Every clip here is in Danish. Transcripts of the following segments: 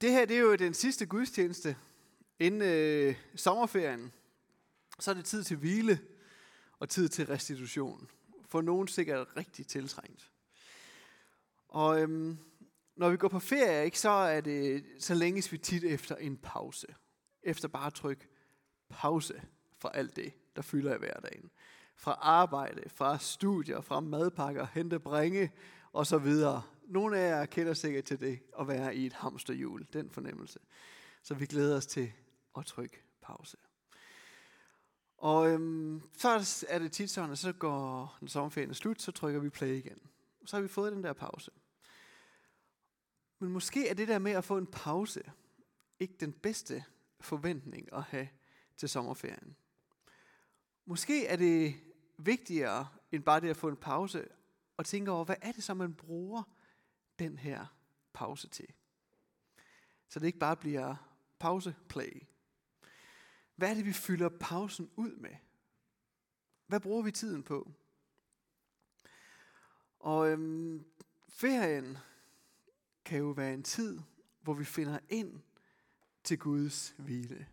Det her det er jo den sidste gudstjeneste inden øh, sommerferien. Så er det tid til hvile og tid til restitution. For nogen sikkert rigtig tiltrængt. Og øhm, når vi går på ferie, ikke, så, er det, så længes vi tit efter en pause. Efter bare at trykke pause fra alt det, der fylder i hverdagen. Fra arbejde, fra studier, fra madpakker, hente bringe og så videre. Nogle af jer kender sikkert til det at være i et hamsterhjul, den fornemmelse. Så vi glæder os til at trykke pause. Og øhm, så er det tit sådan, at så går, når sommerferien er slut, så trykker vi play igen. Så har vi fået den der pause. Men måske er det der med at få en pause ikke den bedste forventning at have til sommerferien. Måske er det vigtigere end bare det at få en pause og tænke over, hvad er det så, man bruger den her pause til? Så det ikke bare bliver pause play. Hvad er det, vi fylder pausen ud med? Hvad bruger vi tiden på? Og øhm, ferien kan jo være en tid, hvor vi finder ind til Guds hvile.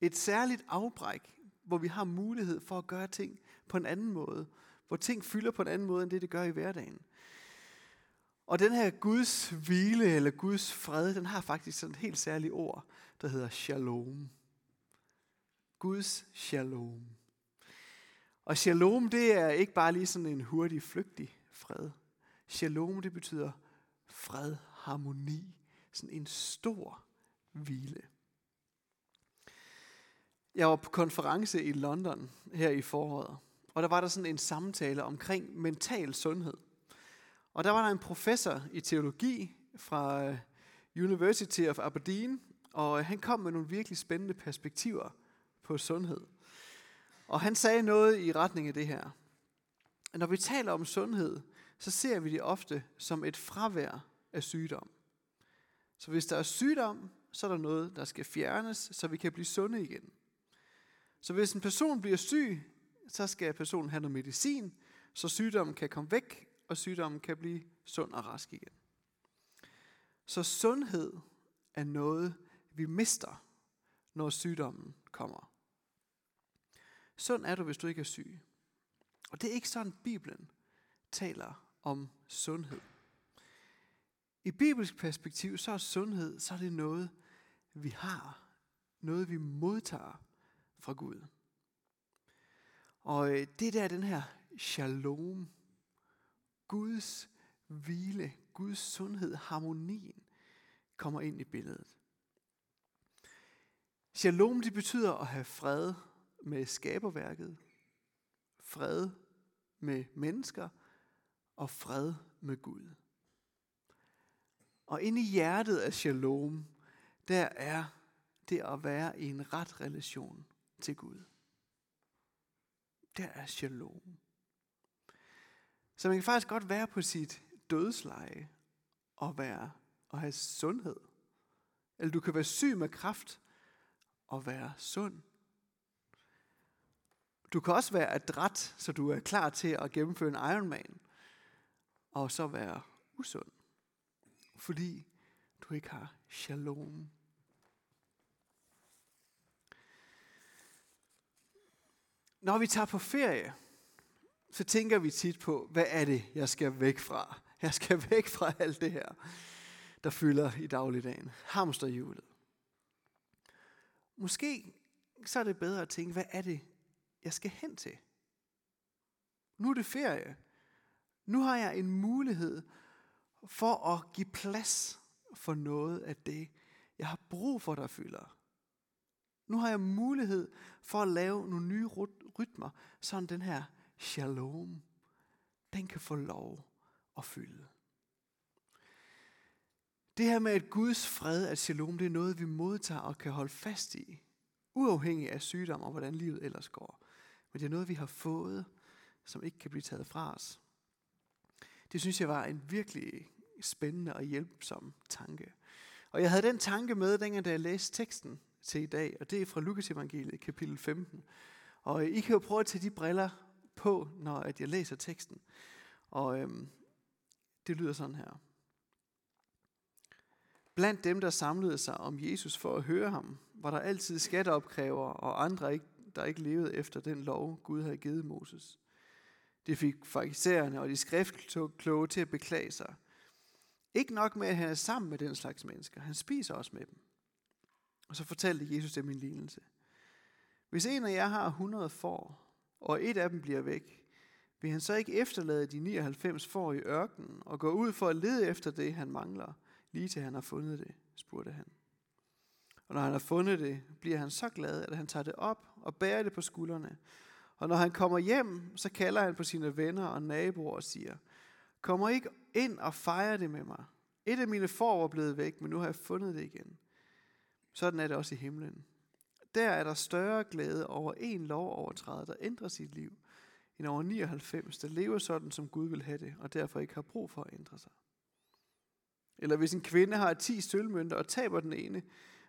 Et særligt afbræk, hvor vi har mulighed for at gøre ting på en anden måde. Hvor ting fylder på en anden måde, end det det gør i hverdagen. Og den her Guds hvile, eller Guds fred, den har faktisk sådan et helt særligt ord, der hedder shalom. Guds shalom. Og shalom, det er ikke bare lige sådan en hurtig, flygtig fred. Shalom, det betyder fred, harmoni, sådan en stor hvile. Jeg var på konference i London her i foråret, og der var der sådan en samtale omkring mental sundhed. Og der var der en professor i teologi fra øh, University of Aberdeen, og øh, han kom med nogle virkelig spændende perspektiver på sundhed. Og han sagde noget i retning af det her. Når vi taler om sundhed, så ser vi det ofte som et fravær af sygdom. Så hvis der er sygdom, så er der noget, der skal fjernes, så vi kan blive sunde igen. Så hvis en person bliver syg, så skal personen have noget medicin, så sygdommen kan komme væk, og sygdommen kan blive sund og rask igen. Så sundhed er noget, vi mister, når sygdommen kommer. Sund er du, hvis du ikke er syg. Og det er ikke sådan, Bibelen taler om sundhed. I bibelsk perspektiv, så er sundhed, så er det noget, vi har. Noget, vi modtager fra Gud. Og øh, det der, den her shalom, Guds hvile, Guds sundhed, harmonien, kommer ind i billedet. Shalom, det betyder at have fred med skaberværket, fred med mennesker og fred med Gud. Og inde i hjertet af shalom, der er det at være i en ret relation til Gud. Der er shalom. Så man kan faktisk godt være på sit dødsleje og være og have sundhed. Eller du kan være syg med kraft og være sund. Du kan også være adræt, så du er klar til at gennemføre en Ironman, og så være usund, fordi du ikke har shalom. Når vi tager på ferie, så tænker vi tit på, hvad er det, jeg skal væk fra? Jeg skal væk fra alt det her, der fylder i dagligdagen. Hamsterhjulet. Måske så er det bedre at tænke, hvad er det, jeg skal hen til? Nu er det ferie. Nu har jeg en mulighed for at give plads for noget af det, jeg har brug for, der fylder. Nu har jeg mulighed for at lave nogle nye rytmer, sådan den her shalom, den kan få lov at fylde. Det her med, at Guds fred, at shalom, det er noget, vi modtager og kan holde fast i, uafhængig af sygdom og hvordan livet ellers går. Men det er noget, vi har fået, som ikke kan blive taget fra os. Det synes jeg var en virkelig spændende og hjælpsom tanke. Og jeg havde den tanke med, dengang da jeg læste teksten til i dag, og det er fra Lukas evangeliet, kapitel 15. Og I kan jo prøve at tage de briller på, når at jeg læser teksten. Og øhm, det lyder sådan her. Blandt dem, der samlede sig om Jesus for at høre ham, var der altid skatteopkræver og andre, der ikke levede efter den lov, Gud havde givet Moses. Det fik farisæerne og de skriftkloge til at beklage sig. Ikke nok med, at han er sammen med den slags mennesker. Han spiser også med dem. Og så fortalte Jesus dem en lignelse. Hvis en af jer har 100 får, og et af dem bliver væk, vil han så ikke efterlade de 99 får i ørkenen og gå ud for at lede efter det, han mangler, lige til han har fundet det, spurgte han. Og når han har fundet det, bliver han så glad, at han tager det op og bærer det på skuldrene. Og når han kommer hjem, så kalder han på sine venner og naboer og siger, Kommer ikke ind og fejre det med mig. Et af mine får var blevet væk, men nu har jeg fundet det igen. Sådan er det også i himlen. Der er der større glæde over en lovovertræder, der ændrer sit liv, end over 99, der lever sådan, som Gud vil have det, og derfor ikke har brug for at ændre sig. Eller hvis en kvinde har 10 sølvmønter og taber den ene,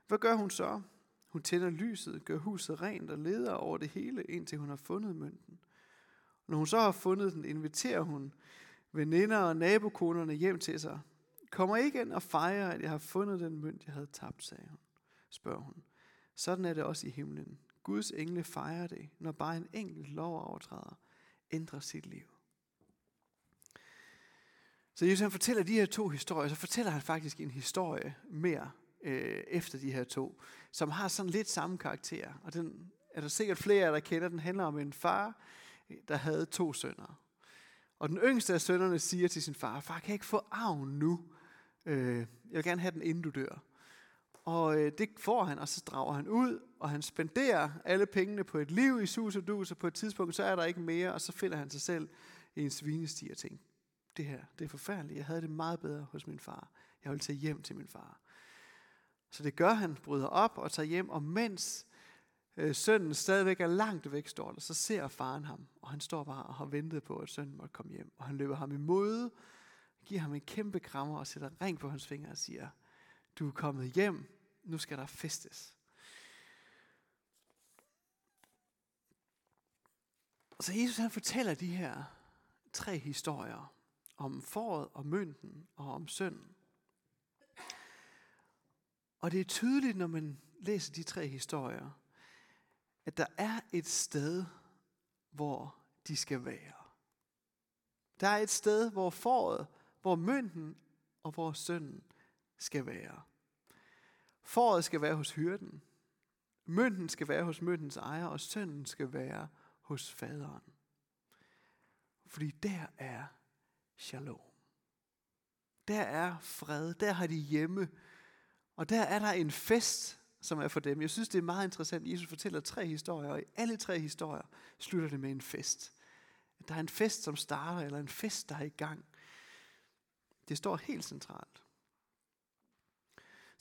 hvad gør hun så? Hun tænder lyset, gør huset rent og leder over det hele, indtil hun har fundet mønten. Når hun så har fundet den, inviterer hun veninder og nabokonerne hjem til sig. Kommer ikke ind og fejrer, at jeg har fundet den mønt, jeg havde tabt, sagde hun. Spørger hun. Sådan er det også i himlen. Guds engle fejrer det, når bare en enkelt lovovertræder ændrer sit liv. Så Jesus han fortæller de her to historier, så fortæller han faktisk en historie mere øh, efter de her to, som har sådan lidt samme karakter. Og den er der sikkert flere af der kender. Den handler om en far, øh, der havde to sønner. Og den yngste af sønnerne siger til sin far, far, kan jeg ikke få arven nu? Øh, jeg vil gerne have den, inden du dør. Og øh, det får han, og så drager han ud, og han spenderer alle pengene på et liv i sus og dus, og på et tidspunkt, så er der ikke mere, og så finder han sig selv i en svinestig og tænker, det her, det er forfærdeligt, jeg havde det meget bedre hos min far. Jeg vil tage hjem til min far. Så det gør han, bryder op og tager hjem, og mens øh, sønnen stadigvæk er langt væk, står der, så ser faren ham, og han står bare og har ventet på, at sønnen måtte komme hjem. Og han løber ham imod, giver ham en kæmpe krammer og sætter ring på hans fingre og siger, du er kommet hjem, nu skal der festes. Og så Jesus han fortæller de her tre historier om foråret og mønten og om sønnen. Og det er tydeligt, når man læser de tre historier, at der er et sted, hvor de skal være. Der er et sted, hvor foråret, hvor mønten og hvor sønnen skal være. Foråret skal være hos hyrden. Mønten skal være hos møntens ejer, og sønnen skal være hos faderen. Fordi der er shalom. Der er fred, der har de hjemme, og der er der en fest, som er for dem. Jeg synes, det er meget interessant. Jesus fortæller tre historier, og i alle tre historier slutter det med en fest. Der er en fest, som starter, eller en fest, der er i gang. Det står helt centralt.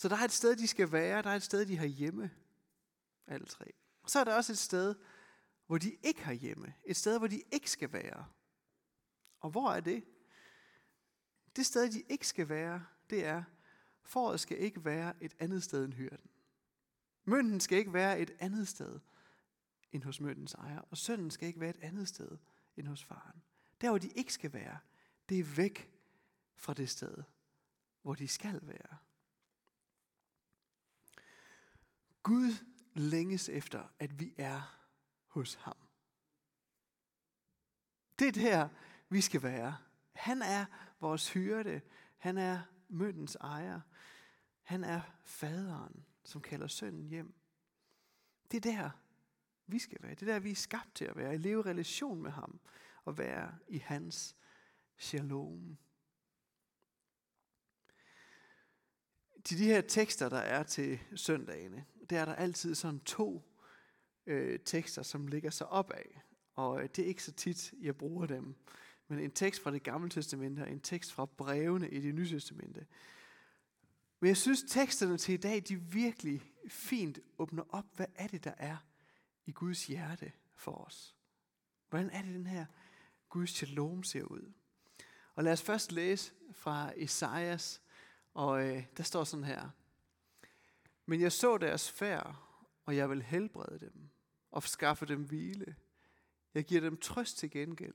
Så der er et sted, de skal være. Der er et sted, de har hjemme. Alle tre. Og så er der også et sted, hvor de ikke har hjemme. Et sted, hvor de ikke skal være. Og hvor er det? Det sted, de ikke skal være, det er, foråret skal ikke være et andet sted end hyrden. Mønten skal ikke være et andet sted end hos møntens ejer. Og sønnen skal ikke være et andet sted end hos faren. Der, hvor de ikke skal være, det er væk fra det sted, hvor de skal være. Gud længes efter, at vi er hos ham. Det er der, vi skal være. Han er vores hyrde. Han er møntens ejer. Han er faderen, som kalder sønnen hjem. Det er der, vi skal være. Det er der, vi er skabt til at være. At leve i relation med ham og være i hans shalom. Til de her tekster, der er til søndagene, der er der altid sådan to øh, tekster, som ligger sig op af. Og øh, det er ikke så tit, jeg bruger dem. Men en tekst fra det gamle testamente og en tekst fra brevene i det nye testamente. Men jeg synes, teksterne til i dag, de virkelig fint åbner op, hvad er det, der er i Guds hjerte for os. Hvordan er det, den her Guds shalom ser ud? Og lad os først læse fra Esajas, og øh, der står sådan her. Men jeg så deres færd, og jeg vil helbrede dem og skaffe dem hvile. Jeg giver dem trøst til gengæld.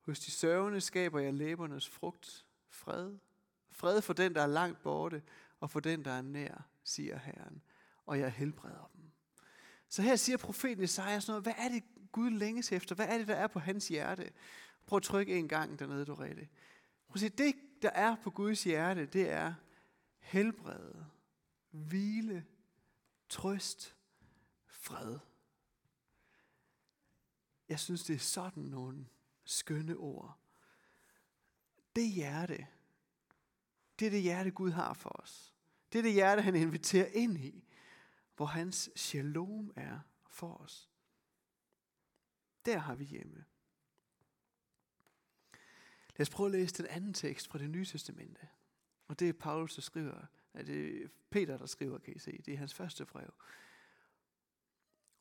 Hos de sørgende skaber jeg læbernes frugt, fred. Fred for den, der er langt borte, og for den, der er nær, siger Herren, og jeg helbreder dem. Så her siger profeten Esajas noget, hvad er det Gud længes efter? Hvad er det, der er på hans hjerte? Prøv at trykke en gang dernede, du Rette. Prøv at se, det, der er på Guds hjerte, det er helbrede, hvile, trøst, fred. Jeg synes, det er sådan nogle skønne ord. Det hjerte, det er det hjerte, Gud har for os. Det er det hjerte, han inviterer ind i, hvor hans shalom er for os. Der har vi hjemme. Lad os prøve at læse den anden tekst fra det nye testamente. Og det er Paulus, der skriver. Det er Peter, der skriver, kan I se. Det er hans første brev.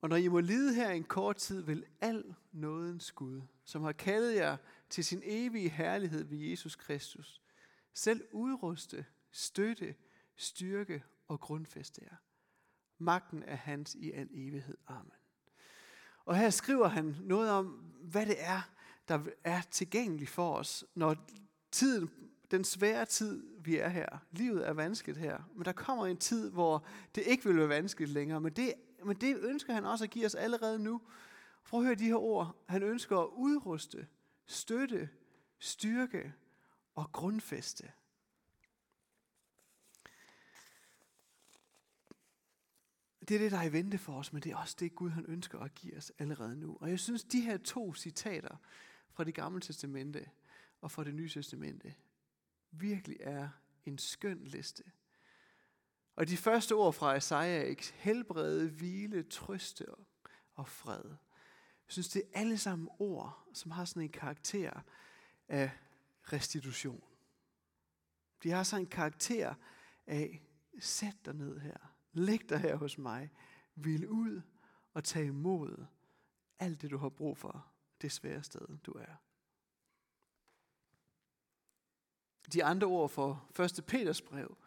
Og når I må lide her en kort tid, vil al nådens Gud, som har kaldet jer til sin evige herlighed ved Jesus Kristus, selv udruste, støtte, styrke og grundfæste jer. Magten er hans i al evighed. Amen. Og her skriver han noget om, hvad det er, der er tilgængeligt for os, når tiden, den svære tid, vi er her, livet er vanskeligt her, men der kommer en tid, hvor det ikke vil være vanskeligt længere, men det, men det ønsker han også at give os allerede nu. Prøv at høre de her ord. Han ønsker at udruste, støtte, styrke og grundfæste. Det er det, der er i vente for os, men det er også det, Gud han ønsker at give os allerede nu. Og jeg synes, de her to citater fra det gamle testamente og fra det nye testamente virkelig er en skøn liste. Og de første ord fra Isaiah er helbrede, hvile, trøste og fred. Jeg synes, det er alle sammen ord, som har sådan en karakter af restitution. De har sådan en karakter af, sæt dig ned her, læg dig her hos mig, vil ud og tage imod alt det, du har brug for, det svære sted, du er. De andre ord for 1. Peters brev,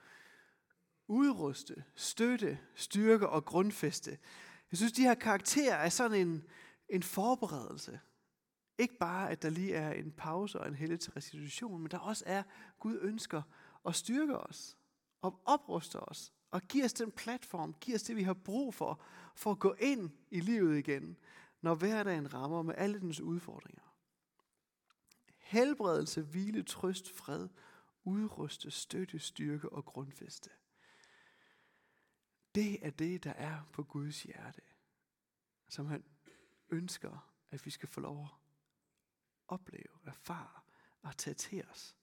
udruste, støtte, styrke og grundfeste. Jeg synes, de her karakterer er sådan en, en forberedelse. Ikke bare, at der lige er en pause og en helhed til restitution, men der også er, Gud ønsker at styrke os, og opruste os, og give os den platform, give os det, vi har brug for, for at gå ind i livet igen, når hverdagen rammer med alle dens udfordringer. Helbredelse, hvile, trøst, fred, udruste, støtte, styrke og grundfeste. Det er det, der er på Guds hjerte, som han ønsker, at vi skal få lov at opleve, erfare og tage til os.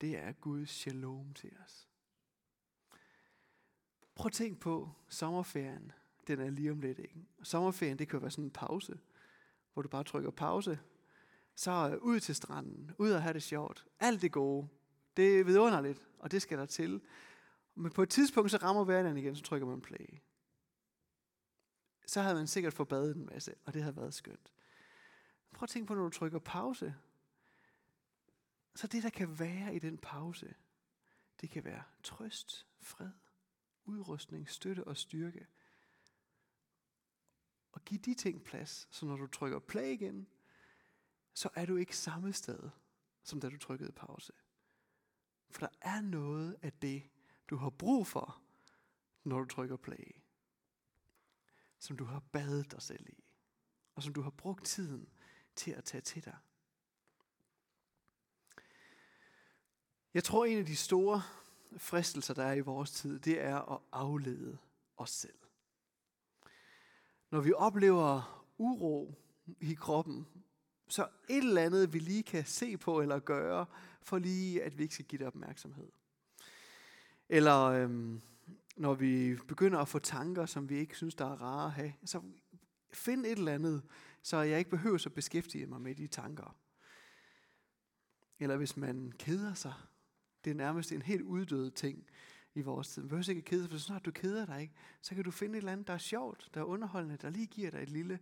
Det er Guds shalom til os. Prøv at tænk på sommerferien. Den er lige om lidt, ikke? Sommerferien, det kan være sådan en pause, hvor du bare trykker pause. Så ud til stranden, ud og have det sjovt. Alt det gode. Det er vidunderligt, og det skal der til. Men på et tidspunkt, så rammer hverdagen igen, så trykker man play. Så havde man sikkert fået badet en masse, og det havde været skønt. Prøv at tænke på, når du trykker pause. Så det, der kan være i den pause, det kan være trøst, fred, udrustning, støtte og styrke. Og giv de ting plads, så når du trykker play igen, så er du ikke samme sted, som da du trykkede pause. For der er noget af det, du har brug for, når du trykker play. Som du har badet dig selv i. Og som du har brugt tiden til at tage til dig. Jeg tror, en af de store fristelser, der er i vores tid, det er at aflede os selv. Når vi oplever uro i kroppen, så et eller andet, vi lige kan se på eller gøre, for lige at vi ikke skal give det opmærksomhed. Eller øhm, når vi begynder at få tanker, som vi ikke synes, der er rare at have, så find et eller andet, så jeg ikke behøver at beskæftige mig med de tanker. Eller hvis man keder sig, det er nærmest en helt uddød ting i vores tid. Man behøver ikke at kede sig, for så snart du keder dig, ikke, så kan du finde et eller andet, der er sjovt, der er underholdende, der lige giver dig et lille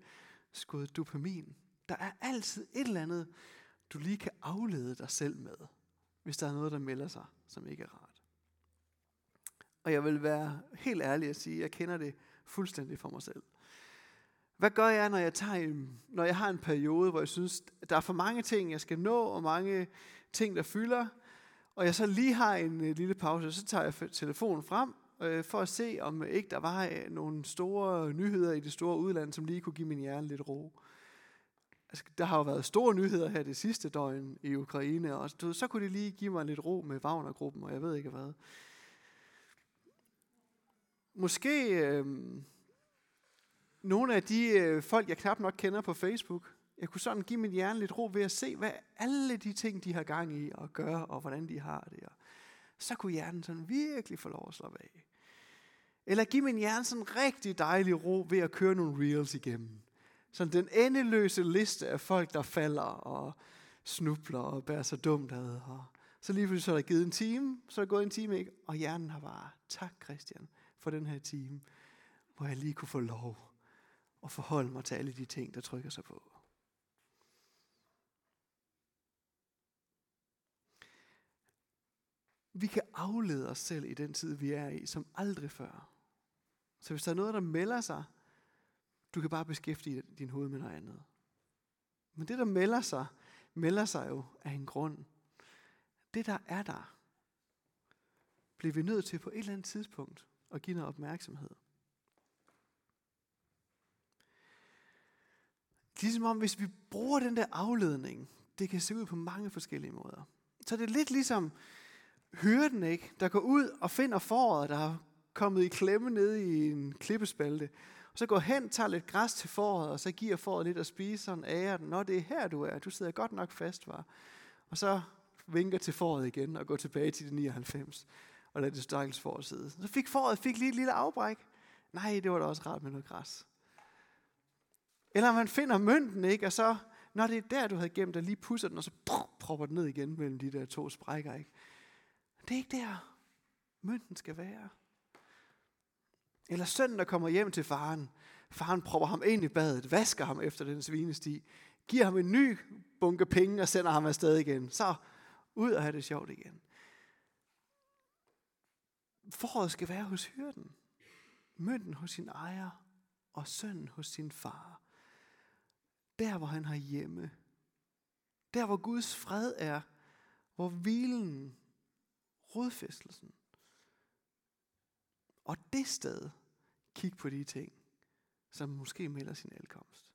skud dopamin. Der er altid et eller andet, du lige kan aflede dig selv med, hvis der er noget, der melder sig, som ikke er rart. Og jeg vil være helt ærlig at sige, at jeg kender det fuldstændig for mig selv. Hvad gør jeg, når jeg, tager en, når jeg har en periode, hvor jeg synes, der er for mange ting, jeg skal nå, og mange ting, der fylder, og jeg så lige har en øh, lille pause, så tager jeg telefonen frem, øh, for at se, om øh, ikke der var øh, nogle store nyheder i det store udland, som lige kunne give min hjerne lidt ro. Altså, der har jo været store nyheder her det sidste døgn i Ukraine, og du, så kunne det lige give mig lidt ro med Wagner-gruppen, og jeg ved ikke hvad. Måske øh, nogle af de øh, folk, jeg knap nok kender på Facebook, jeg kunne sådan give min hjerne lidt ro ved at se, hvad alle de ting, de har gang i at gøre, og hvordan de har det. Og så kunne hjernen sådan virkelig få lov at slappe af. Eller give min hjerne sådan rigtig dejlig ro ved at køre nogle reels igennem. Sådan den endeløse liste af folk, der falder og snubler og bærer sig dumt ad. Og så lige pludselig så er der givet en time, så er der gået en time, ikke? og hjernen har bare, tak Christian for den her time, hvor jeg lige kunne få lov at forholde mig til alle de ting, der trykker sig på. Vi kan aflede os selv i den tid, vi er i, som aldrig før. Så hvis der er noget, der melder sig, du kan bare beskæftige din hoved med noget andet. Men det, der melder sig, melder sig jo af en grund. Det, der er der, bliver vi nødt til på et eller andet tidspunkt at give noget opmærksomhed. Ligesom om, hvis vi bruger den der afledning, det kan se ud på mange forskellige måder. Så det er lidt ligesom hyrden, ikke? der går ud og finder foråret, der er kommet i klemme nede i en klippespalte. Og så går hen, tager lidt græs til foråret, og så giver foråret lidt at spise, sådan ærer den. Nå, det er her, du er. Du sidder godt nok fast, var. Og så vinker til foråret igen og går tilbage til de 99 og lader det stakkels for sidde. Så fik foråret fik lige et lille afbræk. Nej, det var da også rart med noget græs. Eller man finder mønten, ikke? Og så, når det er der, du havde gemt, og lige pusser den, og så propper den ned igen mellem de der to sprækker, ikke? Det er ikke der, mønten skal være. Eller sønnen, der kommer hjem til faren. Faren propper ham ind i badet, vasker ham efter den svinesti, giver ham en ny bunke penge og sender ham afsted igen. Så ud og have det sjovt igen. Foråret skal være hos hyrden. Mønten hos sin ejer og sønnen hos sin far. Der, hvor han har hjemme. Der, hvor Guds fred er. Hvor hvilen, rodfæstelsen. Og det sted, kig på de ting, som måske melder sin ankomst.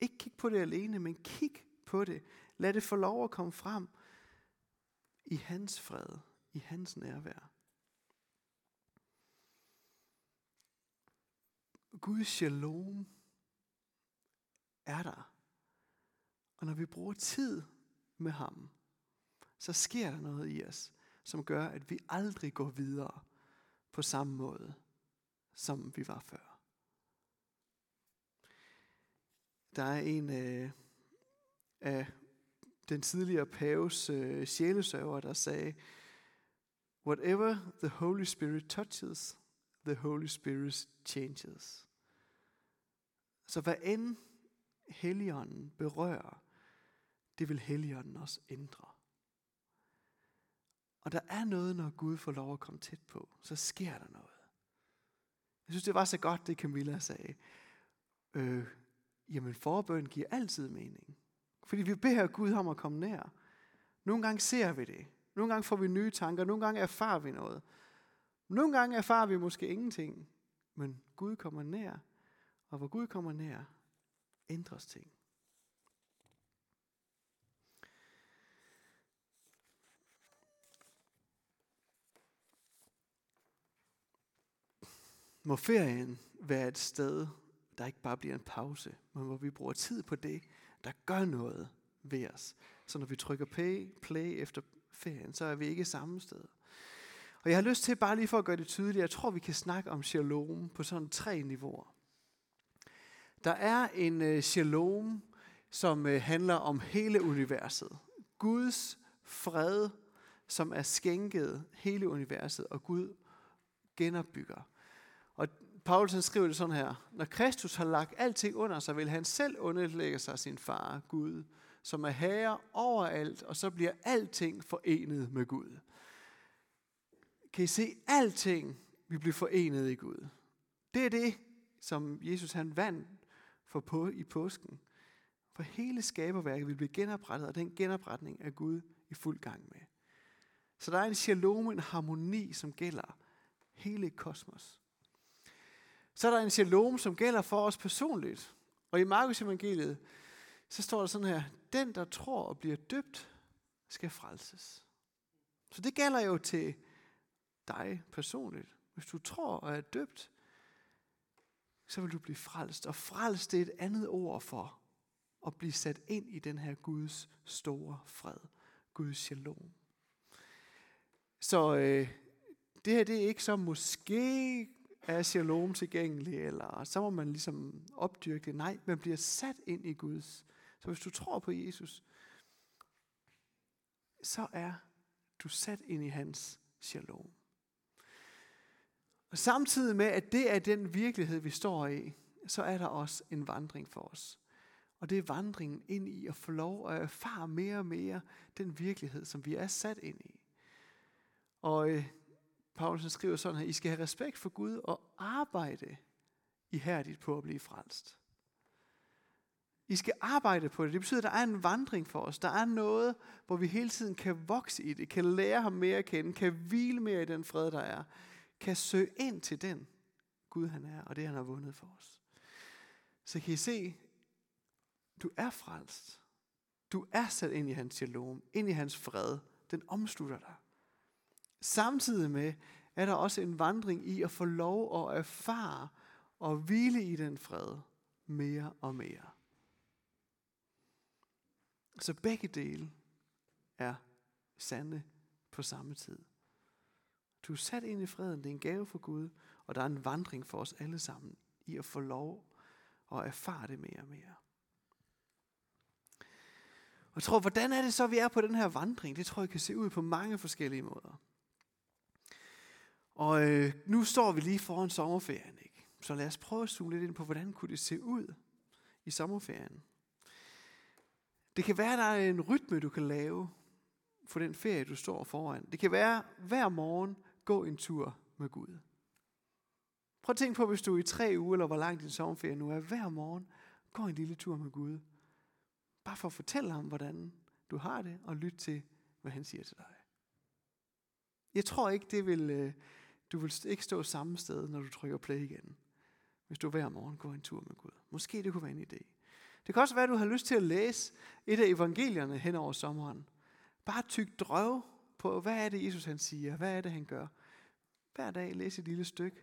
Ikke kig på det alene, men kig på det. Lad det få lov at komme frem i hans fred, i hans nærvær. Guds shalom er der. Og når vi bruger tid med ham, så sker der noget i os, som gør, at vi aldrig går videre på samme måde, som vi var før. Der er en øh, af den tidligere paves øh, sjælesøver, der sagde, Whatever the Holy Spirit touches, the Holy Spirit changes. Så hvad end Helligånden berører, det vil Helligånden også ændre. Og der er noget, når Gud får lov at komme tæt på, så sker der noget. Jeg synes, det var så godt, det Camilla sagde. Øh, jamen, forbøn giver altid mening. Fordi vi beder Gud om at komme nær. Nogle gange ser vi det. Nogle gange får vi nye tanker. Nogle gange erfarer vi noget. Nogle gange erfarer vi måske ingenting. Men Gud kommer nær. Og hvor Gud kommer nær, ændres ting. Må ferien være et sted, der ikke bare bliver en pause, men hvor vi bruger tid på det, der gør noget ved os. Så når vi trykker play, play efter ferien, så er vi ikke samme sted. Og jeg har lyst til, bare lige for at gøre det tydeligt, jeg tror, vi kan snakke om shalom på sådan tre niveauer. Der er en øh, shalom, som øh, handler om hele universet. Guds fred, som er skænket hele universet, og Gud genopbygger og Paulus han skriver det sådan her. Når Kristus har lagt alting under sig, vil han selv underlægge sig sin far, Gud, som er herre over alt, og så bliver alting forenet med Gud. Kan I se, alting vi bliver forenet i Gud. Det er det, som Jesus han vandt for på i påsken. For hele skaberværket vil blive genoprettet, og den genopretning er Gud i fuld gang med. Så der er en shalom, en harmoni, som gælder hele kosmos. Så er der en shalom, som gælder for os personligt. Og i Markus evangeliet, så står der sådan her, den der tror og bliver døbt, skal frelses. Så det gælder jo til dig personligt. Hvis du tror og er døbt, så vil du blive frelst. Og frelst det er et andet ord for at blive sat ind i den her Guds store fred. Guds shalom. Så øh, det her det er ikke så måske er shalom tilgængelig, eller så må man ligesom opdyrke det. Nej, man bliver sat ind i Guds. Så hvis du tror på Jesus, så er du sat ind i hans shalom. Og samtidig med, at det er den virkelighed, vi står i, så er der også en vandring for os. Og det er vandringen ind i at få lov at erfare mere og mere den virkelighed, som vi er sat ind i. Og øh, Paulus skriver sådan her, I skal have respekt for Gud og arbejde ihærdigt på at blive frelst. I skal arbejde på det. Det betyder, at der er en vandring for os. Der er noget, hvor vi hele tiden kan vokse i det, kan lære ham mere at kende, kan hvile mere i den fred, der er, kan søge ind til den Gud, han er, og det, han har vundet for os. Så kan I se, du er frelst. Du er sat ind i hans shalom, ind i hans fred. Den omslutter dig. Samtidig med er der også en vandring i at få lov at erfare og hvile i den fred mere og mere. Så begge dele er sande på samme tid. Du er sat ind i freden, det er en gave for Gud, og der er en vandring for os alle sammen i at få lov at erfare det mere og mere. Og jeg tror, hvordan er det så, vi er på den her vandring? Det tror jeg kan se ud på mange forskellige måder. Og øh, nu står vi lige foran sommerferien, ikke? Så lad os prøve at zoome lidt ind på, hvordan kunne det se ud i sommerferien. Det kan være, at der er en rytme, du kan lave for den ferie, du står foran. Det kan være hver morgen gå en tur med Gud. Prøv at tænke på, hvis du er i tre uger, eller hvor lang din sommerferie nu er, hver morgen gå en lille tur med Gud. Bare for at fortælle ham, hvordan du har det, og lyt til, hvad han siger til dig. Jeg tror ikke, det vil, øh, du vil ikke stå samme sted, når du trykker play igen, hvis du hver morgen går en tur med Gud. Måske det kunne være en idé. Det kan også være, at du har lyst til at læse et af evangelierne hen over sommeren. Bare tyk drøv på, hvad er det, Jesus han siger? Hvad er det, han gør? Hver dag læs et lille stykke.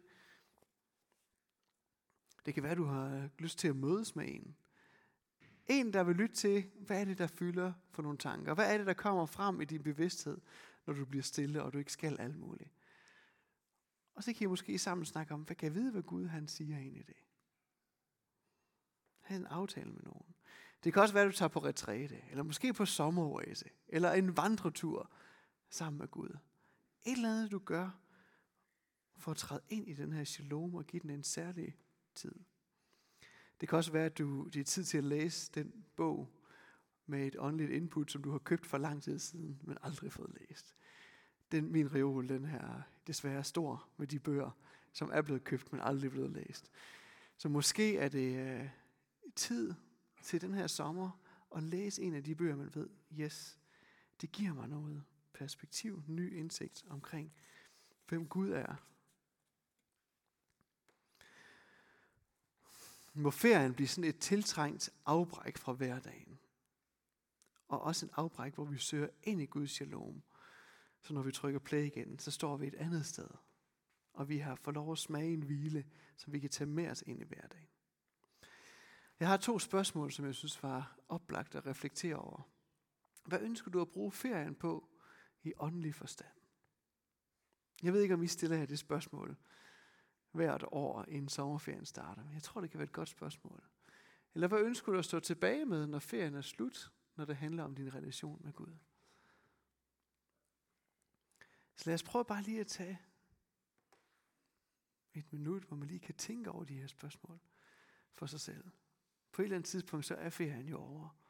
Det kan være, at du har lyst til at mødes med en. En, der vil lytte til, hvad er det, der fylder for nogle tanker? Hvad er det, der kommer frem i din bevidsthed, når du bliver stille, og du ikke skal alt muligt? Og så kan I måske sammen snakke om, hvad kan jeg vide, hvad Gud han siger ind i det? Ha' en aftale med nogen. Det kan også være, at du tager på retræte, eller måske på sommeroase, eller en vandretur sammen med Gud. Et eller andet, du gør for at træde ind i den her shalom og give den en særlig tid. Det kan også være, at du, det er tid til at læse den bog med et åndeligt input, som du har købt for lang tid siden, men aldrig fået læst. Den, min reol, den her desværre stor med de bøger, som er blevet købt, men aldrig blevet læst. Så måske er det øh, tid til den her sommer at læse en af de bøger, man ved, yes, det giver mig noget perspektiv, ny indsigt omkring, hvem Gud er. Må ferien blive sådan et tiltrængt afbræk fra hverdagen. Og også en afbræk, hvor vi søger ind i Guds shalom. Så når vi trykker play igen, så står vi et andet sted. Og vi har fået lov at smage en hvile, som vi kan tage med os ind i hverdagen. Jeg har to spørgsmål, som jeg synes var oplagt at reflektere over. Hvad ønsker du at bruge ferien på i åndelig forstand? Jeg ved ikke, om I stiller jer det spørgsmål hvert år, inden sommerferien starter, men jeg tror, det kan være et godt spørgsmål. Eller hvad ønsker du at stå tilbage med, når ferien er slut, når det handler om din relation med Gud? Så lad os prøve bare lige at tage et minut, hvor man lige kan tænke over de her spørgsmål for sig selv. På et eller andet tidspunkt, så er ferien jo over.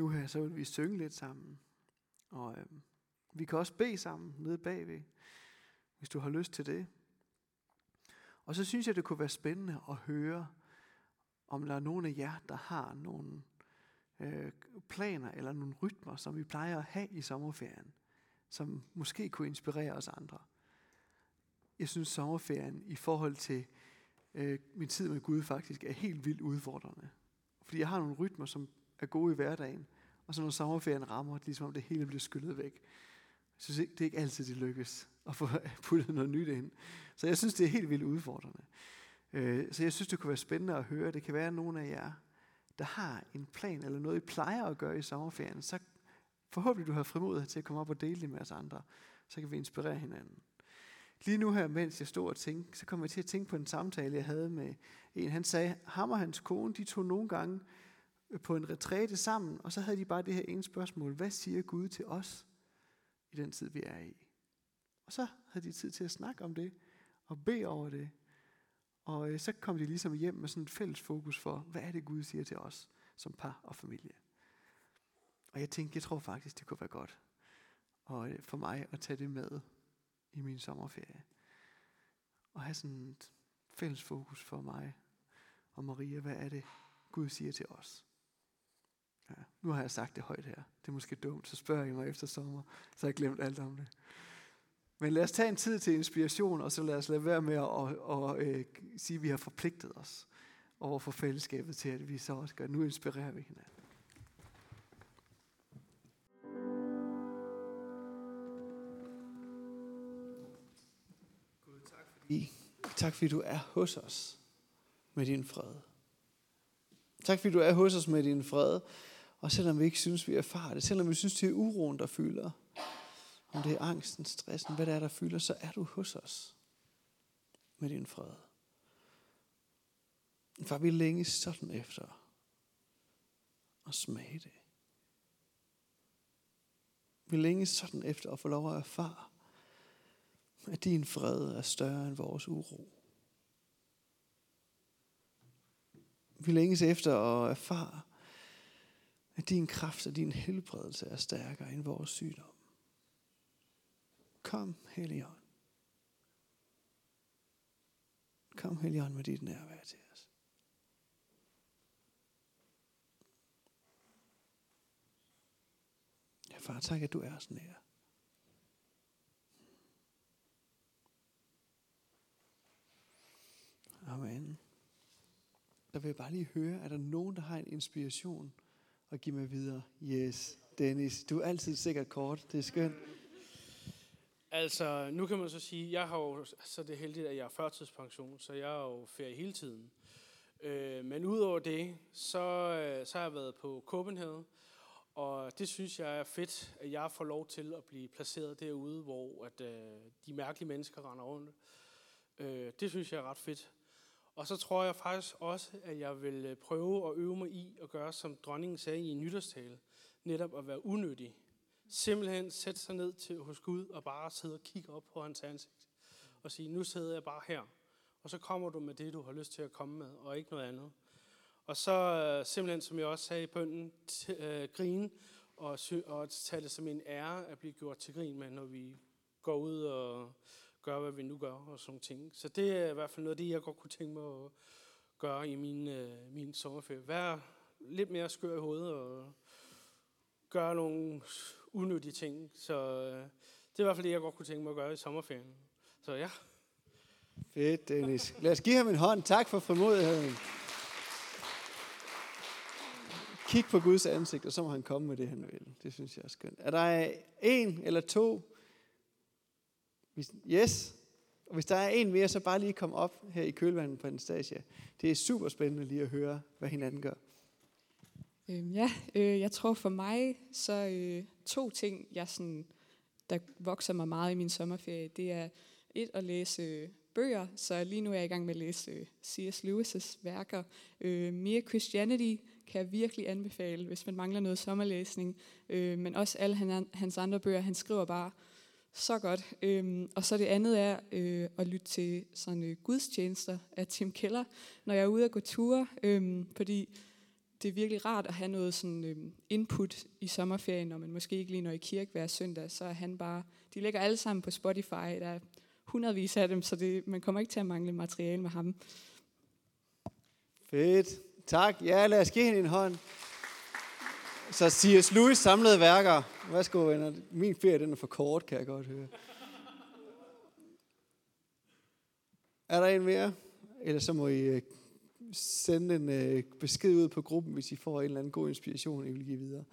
Nu her, så vil vi synge lidt sammen. Og øh, vi kan også bede sammen nede bagved, hvis du har lyst til det. Og så synes jeg, det kunne være spændende at høre, om der er nogen af jer, der har nogle øh, planer eller nogle rytmer, som vi plejer at have i sommerferien, som måske kunne inspirere os andre. Jeg synes, sommerferien i forhold til øh, min tid med Gud faktisk er helt vildt udfordrende. Fordi jeg har nogle rytmer, som er gode i hverdagen, og så når sommerferien rammer, det er ligesom om det hele bliver skyllet væk. Jeg synes ikke, det er ikke altid, det lykkes at få puttet noget nyt ind. Så jeg synes, det er helt vildt udfordrende. Øh, så jeg synes, det kunne være spændende at høre. Det kan være, at nogle af jer, der har en plan eller noget, I plejer at gøre i sommerferien, så forhåbentlig du har frimodighed til at komme op og dele det med os andre. Så kan vi inspirere hinanden. Lige nu her, mens jeg stod og tænkte, så kom jeg til at tænke på en samtale, jeg havde med en. Han sagde, ham og hans kone, de tog nogle gange på en retræte sammen, og så havde de bare det her ene spørgsmål. Hvad siger Gud til os i den tid, vi er i? Og så havde de tid til at snakke om det, og bede over det. Og øh, så kom de ligesom hjem med sådan et fælles fokus for, hvad er det Gud siger til os som par og familie. Og jeg tænkte, jeg tror faktisk, det kunne være godt og øh, for mig at tage det med i min sommerferie. Og have sådan et fælles fokus for mig og Maria, hvad er det Gud siger til os. Ja, nu har jeg sagt det højt her. Det er måske dumt, så spørger I mig efter sommer, så har jeg glemt alt om det. Men lad os tage en tid til inspiration, og så lad os lade være med at og, og, øh, sige, at vi har forpligtet os over for fællesskabet til, at vi så også gør. Nu inspirerer vi hinanden. Gud, tak fordi, tak fordi du er hos os med din fred. Tak fordi du er hos os med din fred. Og selvom vi ikke synes, vi erfarer det, selvom vi synes, det er uroen, der fylder, om det er angsten, stressen, hvad det er, der fylder, så er du hos os med din fred. For vi længes sådan efter at smage det. Vi længes sådan efter at få lov at erfare, at din fred er større end vores uro. Vi længes efter at erfare, at din kraft og din helbredelse er stærkere end vores sygdom. Kom, Helligånd. Kom, Helligånd, med dit nærvær til os. Ja, far, tak, at du er sådan nær. Amen. Der vil jeg bare lige høre, er der nogen, der har en inspiration og give mig videre? Yes, Dennis, du er altid sikkert kort. Det er skønt. Altså, nu kan man så sige, jeg har jo så det heldigt, at jeg er førtidspension, så jeg er jo ferie hele tiden. Øh, men udover det, så, øh, så har jeg været på Copenhagen, og det synes jeg er fedt, at jeg får lov til at blive placeret derude, hvor at, øh, de mærkelige mennesker render rundt. Øh, det synes jeg er ret fedt. Og så tror jeg faktisk også, at jeg vil øh, prøve at øve mig i at gøre, som dronningen sagde i en nytårstale, netop at være unødig. Simpelthen sætte sig ned til hos Gud og bare sidde og kigge op på hans ansigt. Og sige, nu sidder jeg bare her. Og så kommer du med det, du har lyst til at komme med, og ikke noget andet. Og så øh, simpelthen, som jeg også sagde i bønden, øh, grine og, og tage det som en ære at blive gjort til grin med, når vi går ud og gør, hvad vi nu gør og sådan ting. Så det er i hvert fald noget af det, jeg godt kunne tænke mig at gøre i min, øh, min sommerferie. Vær lidt mere skør i hovedet og gøre nogle unødige ting. Så øh, det er i hvert fald det, jeg godt kunne tænke mig at gøre i sommerferien. Så ja. Fedt, Dennis. Lad os give ham en hånd. Tak for frimodigheden. Kig på Guds ansigt, og så må han komme med det, han vil. Det synes jeg er skønt. Er der en eller to, Yes. Og hvis der er en mere, så bare lige kom op her i kølvandet på Anastasia. Det er super spændende lige at høre, hvad hinanden gør. Øhm, ja, øh, jeg tror for mig, så øh, to ting, jeg sådan, der vokser mig meget i min sommerferie, det er et at læse øh, bøger, så lige nu er jeg i gang med at læse øh, C.S. Lewis' værker. Øh, Mere Christianity kan jeg virkelig anbefale, hvis man mangler noget sommerlæsning, øh, men også alle han, hans andre bøger, han skriver bare så godt. Øhm, og så det andet er øh, at lytte til sådan øh, gudstjenester af Tim Keller, når jeg er ude at gå ture, øhm, fordi det er virkelig rart at have noget sådan øhm, input i sommerferien, når man måske ikke lige når i kirke hver søndag, så er han bare, de ligger alle sammen på Spotify, der er hundredvis af dem, så det, man kommer ikke til at mangle materiale med ham. Fedt. Tak. Ja, lad os give hende en hånd. Så C.S. Lewis samlede værker. Værsgo, venner. Min ferie den er for kort, kan jeg godt høre. Er der en mere? Eller så må I øh, sende en øh, besked ud på gruppen, hvis I får en eller anden god inspiration, I vil give videre.